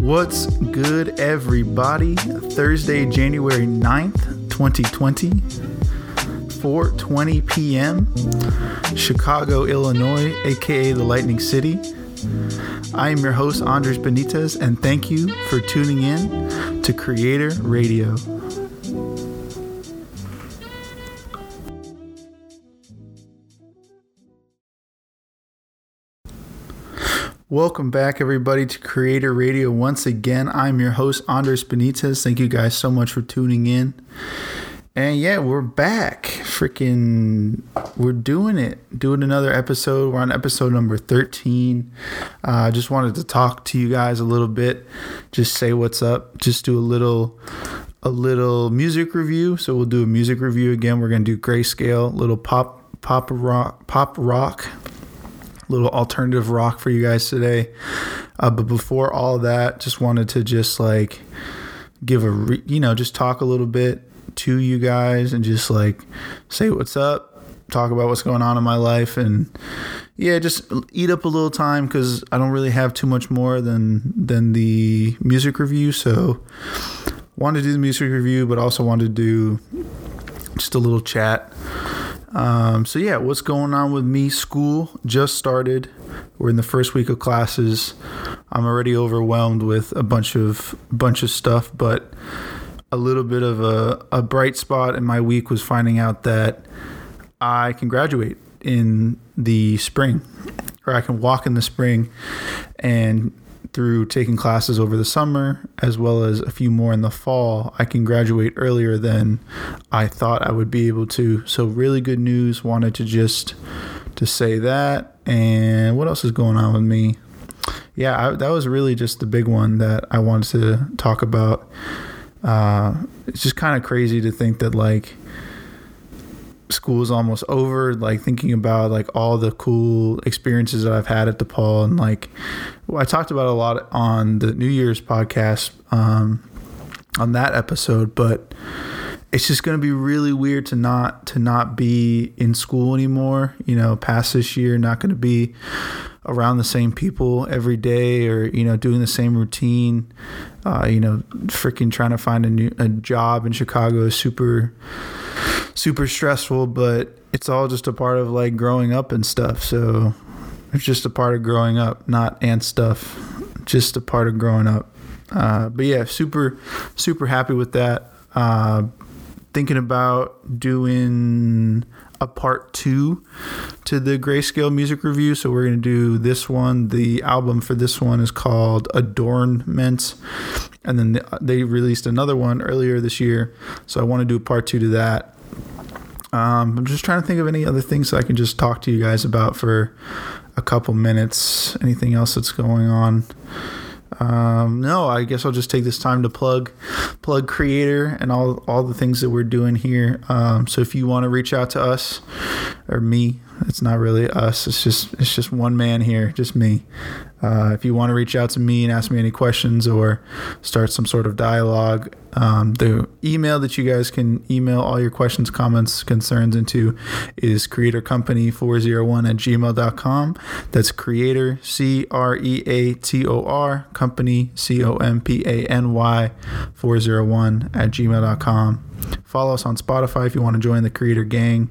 What's good, everybody? Thursday, January 9th, 2020, 4:20 p.m., Chicago, Illinois, aka the Lightning City. I am your host, Andres Benites, and thank you for tuning in to Creator Radio. Welcome back, everybody, to Creator Radio. Once again, I'm your host, Andres Benites. Thank you guys so much for tuning in. And yeah, we're back. Freaking, we're doing it. Doing another episode. We're on episode number 13. I uh, just wanted to talk to you guys a little bit. Just say what's up. Just do a little a little music review. So we'll do a music review again. We're gonna do grayscale, little pop pop rock pop rock little alternative rock for you guys today. Uh, but before all that, just wanted to just like give a, re- you know, just talk a little bit to you guys and just like say what's up, talk about what's going on in my life, and yeah, just eat up a little time because I don't really have too much more than than the music review. So wanted to do the music review, but also wanted to do just a little chat um, so yeah, what's going on with me? School just started. We're in the first week of classes. I'm already overwhelmed with a bunch of bunch of stuff, but a little bit of a, a bright spot in my week was finding out that I can graduate in the spring, or I can walk in the spring, and through taking classes over the summer as well as a few more in the fall, I can graduate earlier than I thought I would be able to. So really good news. Wanted to just to say that. And what else is going on with me? Yeah, I, that was really just the big one that I wanted to talk about. Uh, it's just kind of crazy to think that like school is almost over like thinking about like all the cool experiences that i've had at DePaul and like i talked about a lot on the new year's podcast um, on that episode but it's just going to be really weird to not to not be in school anymore you know past this year not going to be around the same people every day or you know doing the same routine. Uh, you know freaking trying to find a new a job in chicago is super super stressful, but it's all just a part of like growing up and stuff. So it's just a part of growing up, not and stuff, just a part of growing up. Uh, but yeah, super, super happy with that. Uh, thinking about doing a part two to the grayscale music review. So we're going to do this one. The album for this one is called Adornments. And then they released another one earlier this year. So I want to do a part two to that. Um, I'm just trying to think of any other things I can just talk to you guys about for a couple minutes. Anything else that's going on? Um, no, I guess I'll just take this time to plug plug creator and all all the things that we're doing here. Um, so if you want to reach out to us or me, it's not really us. It's just it's just one man here, just me. Uh, if you want to reach out to me and ask me any questions or start some sort of dialogue, um, the email that you guys can email all your questions, comments, concerns into is creatorcompany401 at gmail.com. That's creator, C R E A T O R, company, C O M P A N Y 401 at gmail.com. Follow us on Spotify if you want to join the creator gang.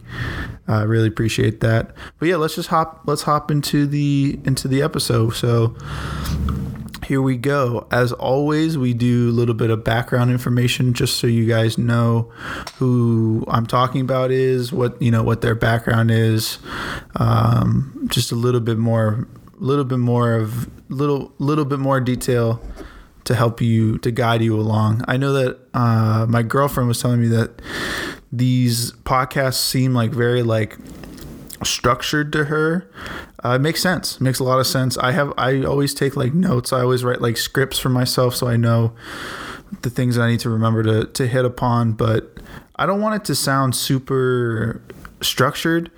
I uh, really appreciate that. But yeah, let's just hop let's hop into the into the episode. So here we go. As always, we do a little bit of background information just so you guys know who I'm talking about is, what you know, what their background is. Um, just a little bit more, a little bit more of little, little bit more detail to help you to guide you along. I know that uh, my girlfriend was telling me that these podcasts seem like very like structured to her. Uh, it makes sense. It makes a lot of sense. I have I always take like notes. I always write like scripts for myself so I know the things I need to remember to to hit upon. But I don't want it to sound super structured.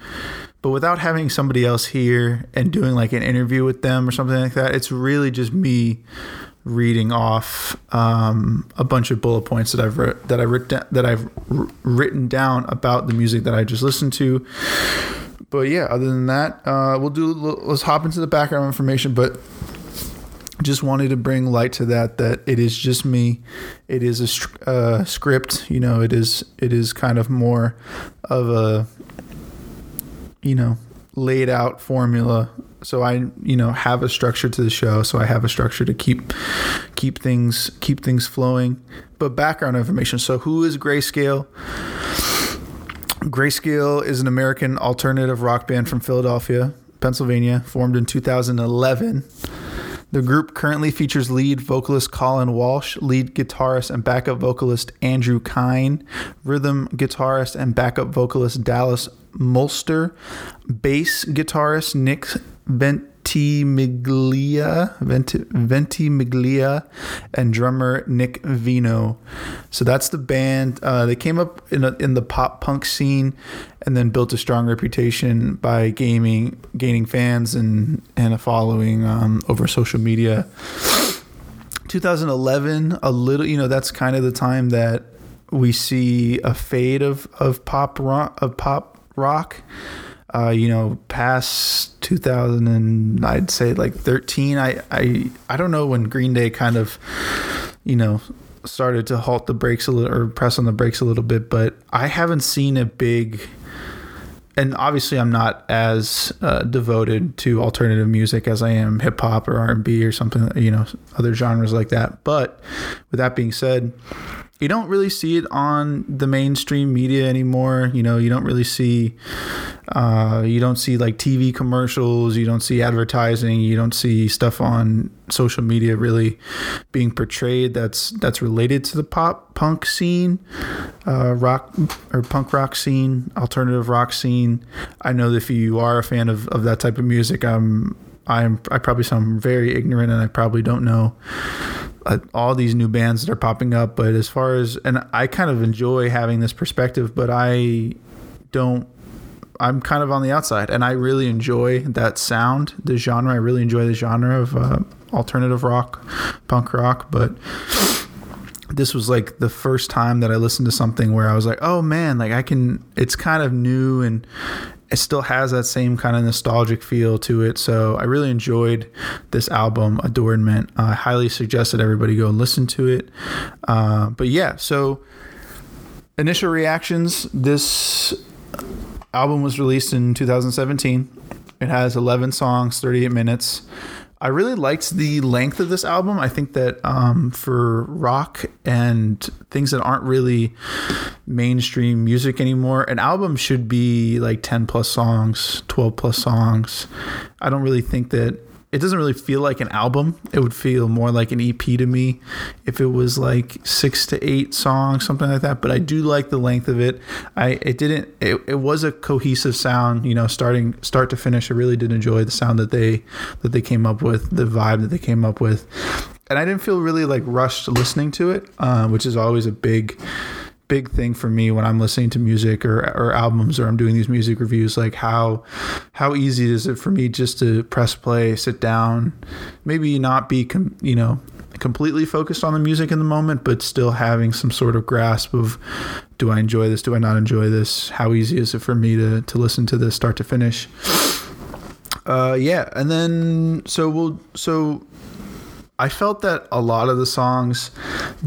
But without having somebody else here and doing like an interview with them or something like that, it's really just me reading off um, a bunch of bullet points that I've re- that I written that I've r- written down about the music that I just listened to but yeah, other than that, uh, we'll do. Let's hop into the background information. But just wanted to bring light to that that it is just me it is a uh, script you know it is it is kind of more of a you know laid out formula. So i you know have a structure to the show. So i have a structure to keep keep things keep things flowing. But background information. So who is grayscale? Grayscale is an american alternative rock band from philadelphia pennsylvania formed in 2011 the group currently features lead vocalist Collin Walsh, lead guitarist and backup vocalist Andrew Kyne, rhythm guitarist and backup vocalist Dallas Molster, bass guitarist Nick Ventimiglia, Venti, Ventimiglia, and drummer Nick Veno. So that's the band. Uh, they came up in a, in the pop punk scene, and then built a strong reputation by gaming, gaining fans and and a following um, over social media. 2011, a little, you know, that's kind of the time that we see a fade of of pop rock, of pop rock uh, you know, past 2000 and I'd say like 13, I, I, I don't know when Green Day kind of, you know, started to halt the brakes a little or press on the brakes a little bit, but I haven't seen a big, and obviously I'm not as uh, devoted to alternative music as I am hip hop or R&B or something, you know, other genres like that. But with that being said, you don't really see it on the mainstream media anymore. You know, you don't really see, uh, you don't see like TV commercials, you don't see advertising, you don't see stuff on social media really being portrayed that's that's related to the pop punk scene, uh, rock or punk rock scene, alternative rock scene. I know that if you are a fan of, of that type of music, I'm I'm I probably sound very ignorant and I probably don't know uh, all these new bands that are popping up. But as far as, and I kind of enjoy having this perspective, but I don't. I'm kind of on the outside, and I really enjoy that sound, the genre. I really enjoy the genre of uh, alternative rock, punk rock. But this was like the first time that I listened to something where I was like, "Oh man, like I can." It's kind of new and it still has that same kind of nostalgic feel to it. So I really enjoyed this album, Adornment. I highly suggest that everybody go and listen to it. Uh, but yeah, so initial reactions this album was released in 2017. It has 11 songs, 38 minutes. I really liked the length of this album. I think that um, for rock and things that aren't really mainstream music anymore, an album should be like 10 plus songs, 12 plus songs. I don't really think that it doesn't really feel like an album. It would feel more like an EP to me if it was like six to eight songs, something like that. But I do like the length of it. I it didn't it, it was a cohesive sound, you know, starting start to finish. I really did enjoy the sound that they that they came up with, the vibe that they came up with. And I didn't feel really like rushed listening to it, uh, which is always a big big thing for me when I'm listening to music or, or albums or I'm doing these music reviews. Like how how easy is it for me just to press play, sit down, maybe not be com- you know completely focused on the music in the moment, but still having some sort of grasp of do I enjoy this? Do I not enjoy this? How easy is it for me to to listen to this start to finish? Uh, yeah, and then so we'll so I felt that a lot of the songs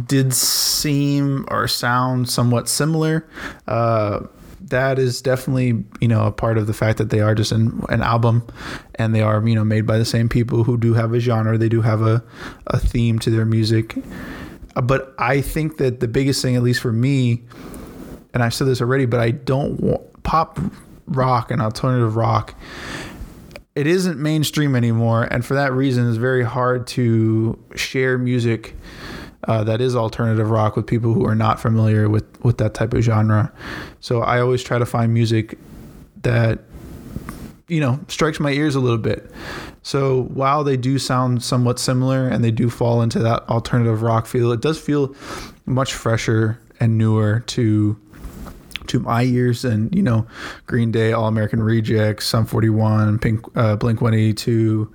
did seem or sound somewhat similar. Uh, that is definitely you know a part of the fact that they are just an, an album and they are you know made by the same people who do have a genre they do have a, a theme to their music but i think that the biggest thing at least for me and i've said this already but i don't want pop rock and alternative rock it isn't mainstream anymore, and for that reason, it's very hard to share music uh, that is alternative rock with people who are not familiar with with that type of genre. So I always try to find music that you know strikes my ears a little bit. So while they do sound somewhat similar and they do fall into that alternative rock feel, it does feel much fresher and newer to to my ears and you know Green Day, All American Rejects, Sum 41, Pink, uh, Blink 182,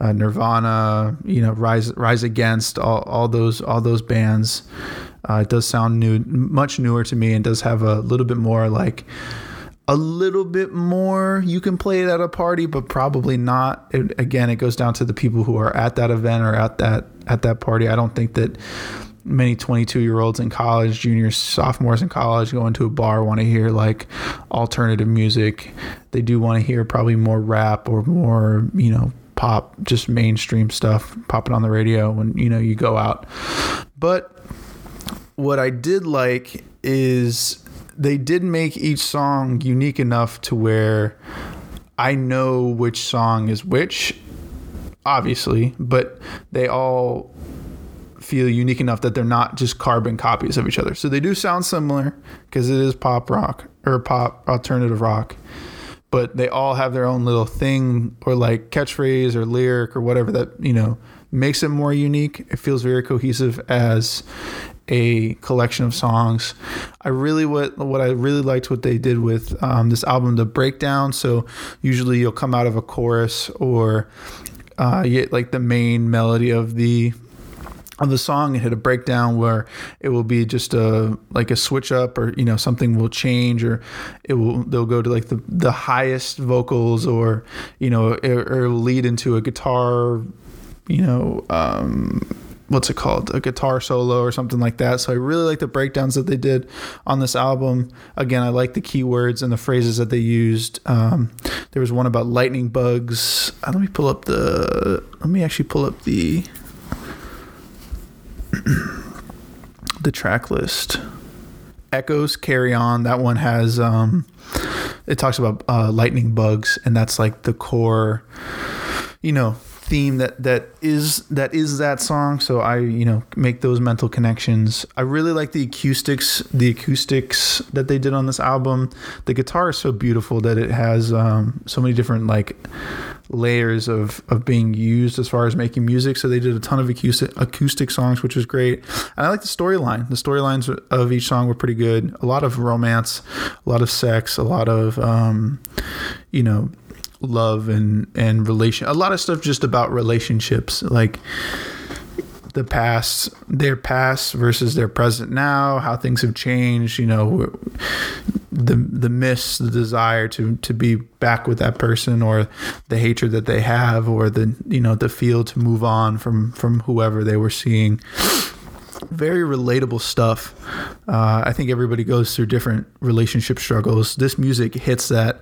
uh, Nirvana, you know Rise Rise Against, all, all those all those bands. Uh, it does sound new, much newer to me, and does have a little bit more like a little bit more you can play it at a party but probably not it, again it goes down to the people who are at that event or at that at that party i don't think that many 22 year olds in college juniors sophomores in college going to a bar want to hear like alternative music. They do want to hear probably more rap or more you know pop just mainstream stuff popping on the radio when you know you go out. But what i did like is they did make each song unique enough to where I know which song is which, obviously, but they all feel unique enough that they're not just carbon copies of each other. So they do sound similar because it is pop rock or pop alternative rock, but they all have their own little thing or like catchphrase or lyric or whatever that, you know, makes it more unique. It feels very cohesive as a collection of songs. I really what what I really liked what they did with um, this album, the breakdown. So usually you'll come out of a chorus or uh, like the main melody of the of the song and hit a breakdown where it will be just a like a switch up or you know something will change or it will they'll go to like the the highest vocals or you know it, or lead into a guitar you know um what's it called? A guitar solo or something like that. So i really like the breakdowns that they did on this album. Again i like the keywords and the phrases that they used. Um, there was one about lightning bugs. Uh, let me pull up the let me actually pull up the the track list. Echoes carry on that one has um, it talks about uh, lightning bugs and that's like the core you know theme that that is that is that song. So i you know make those mental connections. I really like the acoustics the acoustics that they did on this album. The guitar is so beautiful that it has um, so many different like layers of of being used as far as making music. So they did a ton of acoustic acoustic songs which was great. And i like the storyline. The storylines of each song were pretty good. A lot of romance a lot of sex a lot of um, you know love and and relation a lot of stuff just about relationships like the past their past versus their present now how things have changed you know the the miss the desire to to be back with that person or the hatred that they have or the you know the feel to move on from from whoever they were seeing very relatable stuff. Uh, I think everybody goes through different relationship struggles. This music hits that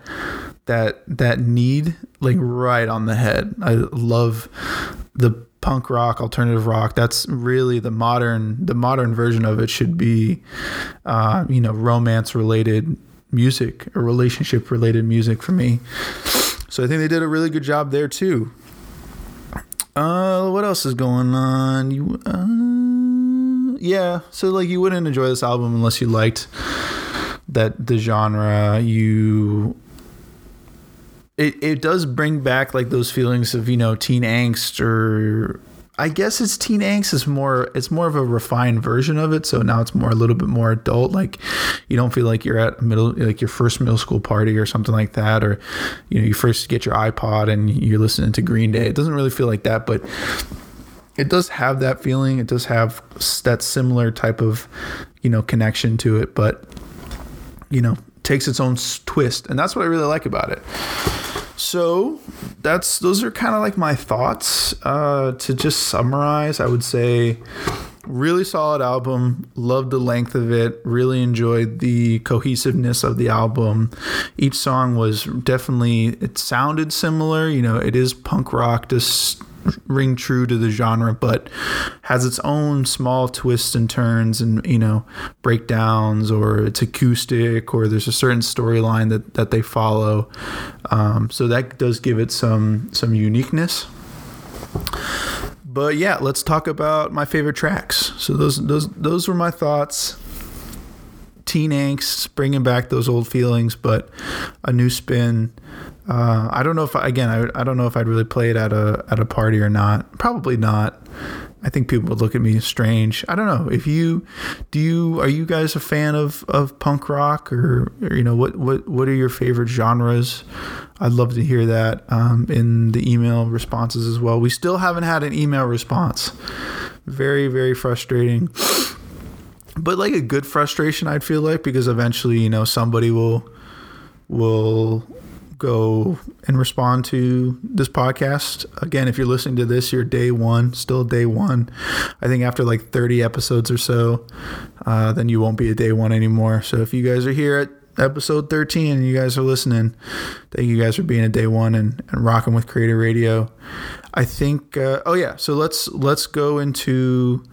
that that need like right on the head. I love the punk rock, alternative rock. That's really the modern the modern version of it should be, uh, you know, romance related music or relationship related music for me. So I think they did a really good job there too. Uh, what else is going on? You, uh, yeah. So like, you wouldn't enjoy this album unless you liked that the genre. You it, it does bring back like those feelings of you know teen angst or I guess it's teen angst is more it's more of a refined version of it. So now it's more a little bit more adult. Like you don't feel like you're at middle like your first middle school party or something like that, or you know you first get your iPod and you're listening to Green Day. It doesn't really feel like that, but it does have that feeling. It does have that similar type of you know connection to it, but you know takes its own twist, and that's what I really like about it. So that's those are kind of like my thoughts. Uh, to just summarize, I would say really solid album. Loved the length of it. Really enjoyed the cohesiveness of the album. Each song was definitely it sounded similar. You know, it is punk rock. Just ring true to the genre, but has its own small twists and turns and, you know, breakdowns or it's acoustic or there's a certain storyline that, that they follow. Um, so that does give it some, some uniqueness. But yeah, let's talk about my favorite tracks. So those, those, those were my thoughts teen angst, bringing back those old feelings, but a new spin. Uh, I don't know if again I, I don't know if I'd really play it at a at a party or not. Probably not. I think people would look at me strange. I don't know if you do you are you guys a fan of, of punk rock or, or you know what what what are your favorite genres? I'd love to hear that um, in the email responses as well. We still haven't had an email response. Very very frustrating. But like a good frustration, I'd feel like because eventually you know somebody will will go and respond to this podcast. Again, if you're listening to this, you're day one, still day one. I think after like 30 episodes or so, uh, then you won't be a day one anymore. So if you guys are here at episode 13 and you guys are listening, thank you guys for being a day one and, and rocking with Creator Radio. I think, uh, oh yeah, so let's let's go into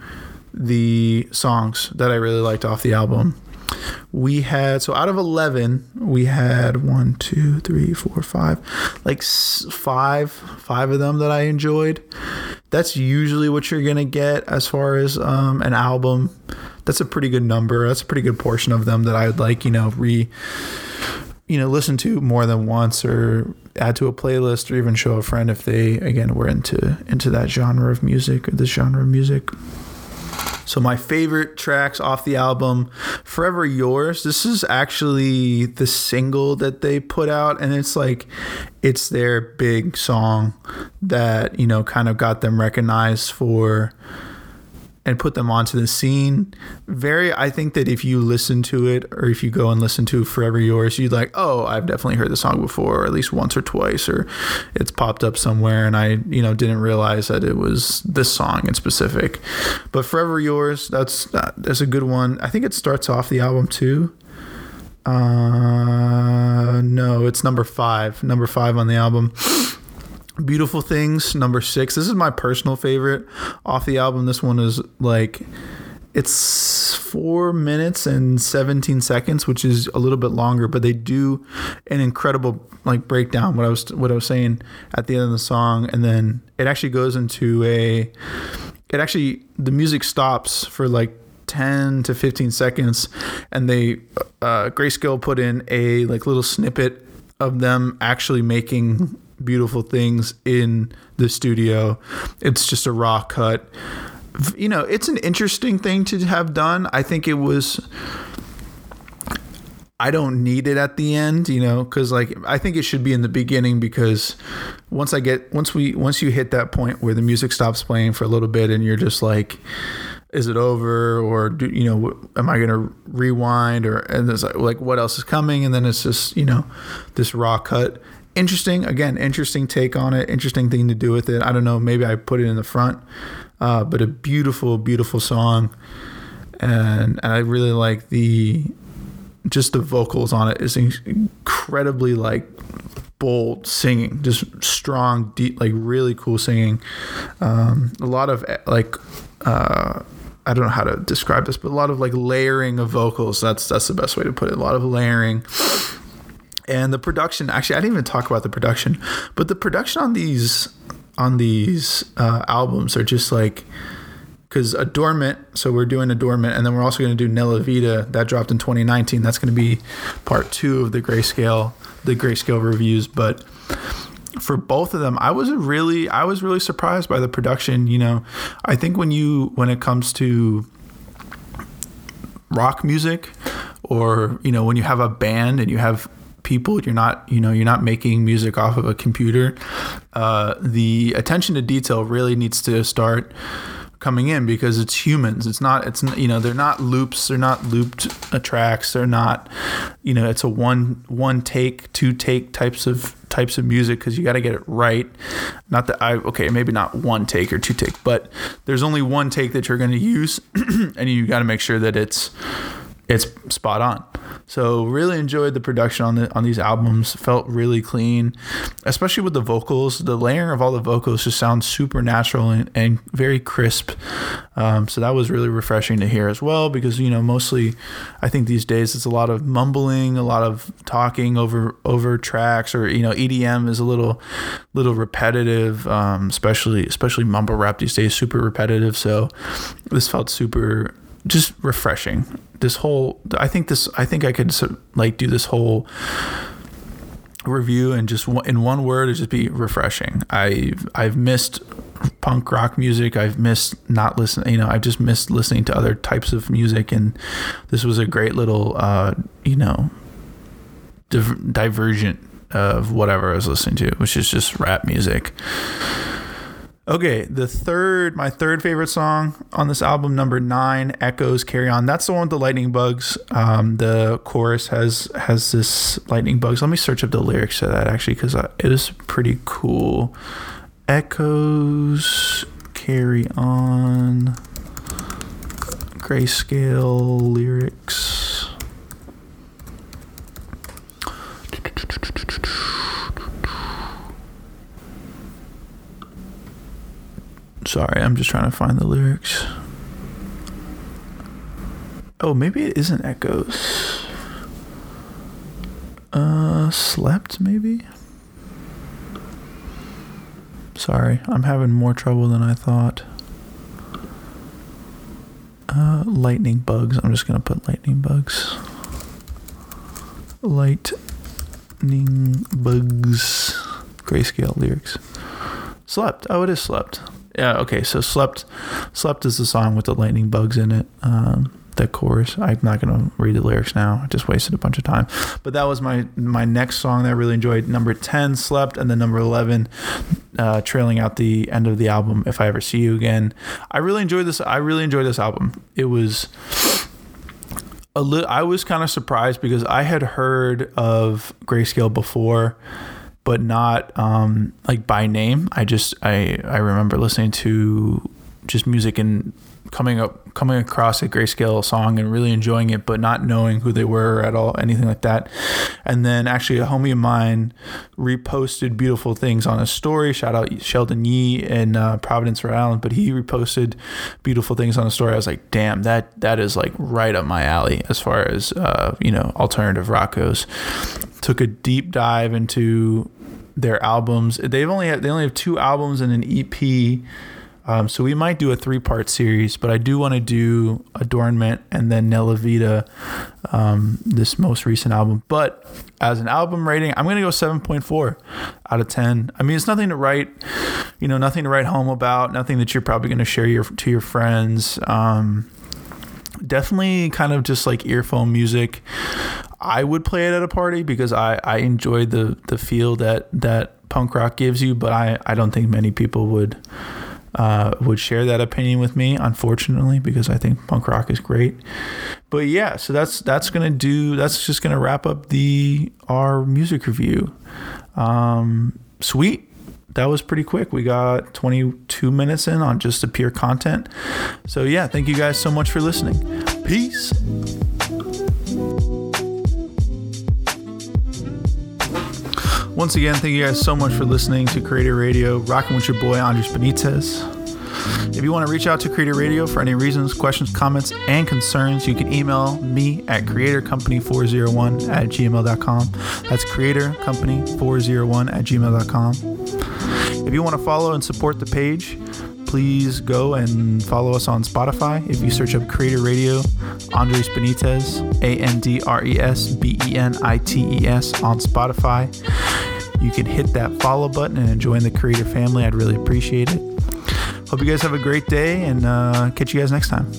the songs that I really liked off the album. We had so out of 11 we had one two three four five like five five of them that i enjoyed. That's usually what you're gonna get as far as um, an album. That's a pretty good number. That's a pretty good portion of them that i would like you know re you know listen to more than once or add to a playlist or even show a friend if they again were into into that genre of music or this genre of music so my favorite tracks off the album, Forever Yours. This is actually the single that they put out and it's like it's their big song that, you know, kind of got them recognized for and put them onto the scene. Very, I think that if you listen to it or if you go and listen to Forever Yours, you'd like, oh, I've definitely heard the song before, or at least once or twice, or it's popped up somewhere, and I, you know, didn't realize that it was this song in specific. But Forever Yours, that's that's a good one. I think it starts off the album too. Uh, no, it's number five. Number five on the album. Beautiful Things, number six. This is my personal favorite off the album. This one is like it's four minutes and 17 seconds which is a little bit longer but they do an incredible like breakdown what i was what i was saying at the end of the song and then it actually goes into a it actually the music stops for like 10 to 15 seconds and they uh grayscale put in a like little snippet of them actually making beautiful things in the studio. It's just a raw cut. You know, it's an interesting thing to have done. I think it was. I don't need it at the end, you know, because like I think it should be in the beginning because once I get once we once you hit that point where the music stops playing for a little bit and you're just like, is it over or do you know am I gonna rewind or and there's like, like what else is coming and then it's just you know this raw cut interesting. Again, interesting take on it. Interesting thing to do with it. I don't know. Maybe I put it in the front, uh, but a beautiful, beautiful song, and and I really like the just the vocals on it is incredibly like bold singing, just strong, deep, like really cool singing. Um, a lot of like. Uh, I don't know how to describe this, but a lot of like layering of vocals. That's that's the best way to put it. A lot of layering and the production actually i didn't even talk about the production but the production on these on these uh, albums are just like because adornment so we're doing adornment and then we're also going to do nella vita that dropped in 2019 that's going to be part two of the grayscale the grayscale reviews but for both of them i was really i was really surprised by the production you know. I think when you when it comes to rock music or you know when you have a band and you have people. You're not you know you're not making music off of a computer. Uh, the attention to detail really needs to start coming in because it's humans. It's not it's you know they're not loops. They're not looped tracks. They're not you know it's a one one take two take types of types of music because you got to get it right. Not that i okay maybe not one take or two take but there's only one take that you're going to use and you got to make sure that it's it's spot on. So really enjoyed the production on the on these albums. Felt really clean, especially with the vocals. The layering of all the vocals just sounds super natural and, and very crisp. Um, so that was really refreshing to hear as well because you know mostly, I think these days it's a lot of mumbling, a lot of talking over over tracks, or you know EDM is a little little repetitive, um, especially especially mumble rap these days, super repetitive. So this felt super just refreshing. This whole, I think this, I think I could like do this whole review and just in one word, it just be refreshing. I've I've missed punk rock music. I've missed not listening. You know, I've just missed listening to other types of music, and this was a great little, uh, you know, div- divergent of whatever I was listening to, which is just rap music. Okay, the third, my third favorite song on this album, number nine, "Echoes Carry On." That's the one with the lightning bugs. Um, the chorus has has this lightning bugs. Let me search up the lyrics to that actually, because it is pretty cool. Echoes carry on. Grayscale lyrics. Sorry, I'm just trying to find the lyrics. Oh, maybe it isn't Echoes. Uh, slept maybe? Sorry, I'm having more trouble than I thought. Uh, lightning bugs. I'm just gonna put lightning bugs. Lightning bugs. Grayscale lyrics. Slept. Oh, it is slept yeah, okay. So slept, slept is the song with the lightning bugs in it. Um, the chorus. I'm not gonna read the lyrics now. I just wasted a bunch of time. But that was my my next song that I really enjoyed. Number ten, slept, and then number eleven, uh, trailing out the end of the album. If I ever see you again, I really enjoyed this. I really enjoyed this album. It was. A li- I was kind of surprised because I had heard of Grayscale before, but not um, like by name. I just I I remember listening to just music and coming up coming across a grayscale song and really enjoying it but not knowing who they were at all anything like that. And then actually a homie of mine reposted beautiful things on a story. Shout out sheldon yee in uh, providence rhode island but he reposted beautiful things on a story. I was like damn that that is like right up my alley as far as uh, you know alternative rock goes took a deep dive into their albums. They've only had, they only have two albums and an EP. Um, so we might do a three part series, but I do want to do Adornment and then Nella Vita, um, this most recent album. But as an album rating, I'm going to go 7.4 out of 10. I mean, it's nothing to write, you know, nothing to write home about, nothing that you're probably going to share your, to your friends. Um, definitely kind of just like earphone music. I would play it at a party because I, I enjoy the, the feel that, that punk rock gives you, but I, I don't think many people would uh, would share that opinion with me, unfortunately, because I think punk rock is great. But yeah, so that's that's gonna do. That's just gonna wrap up the our music review. Um, sweet. That was pretty quick. We got 22 minutes in on just the pure content. So, yeah, thank you guys so much for listening. Peace. Once again, thank you guys so much for listening to Creator Radio, rocking with your boy Andres Benites. If you want to reach out to Creator Radio for any reasons, questions, comments, and concerns, you can email me at creatorcompany401 at gmail.com. That's creatorcompany401 at gmail.com. If you want to follow and support the page, please go and follow us on Spotify. If you search up Creator Radio, Andres Benites, A N D R E S B E N I T E S on Spotify. You can hit that follow button and join the creator family. I'd really appreciate it. Hope you guys have a great day and uh, catch you guys next time.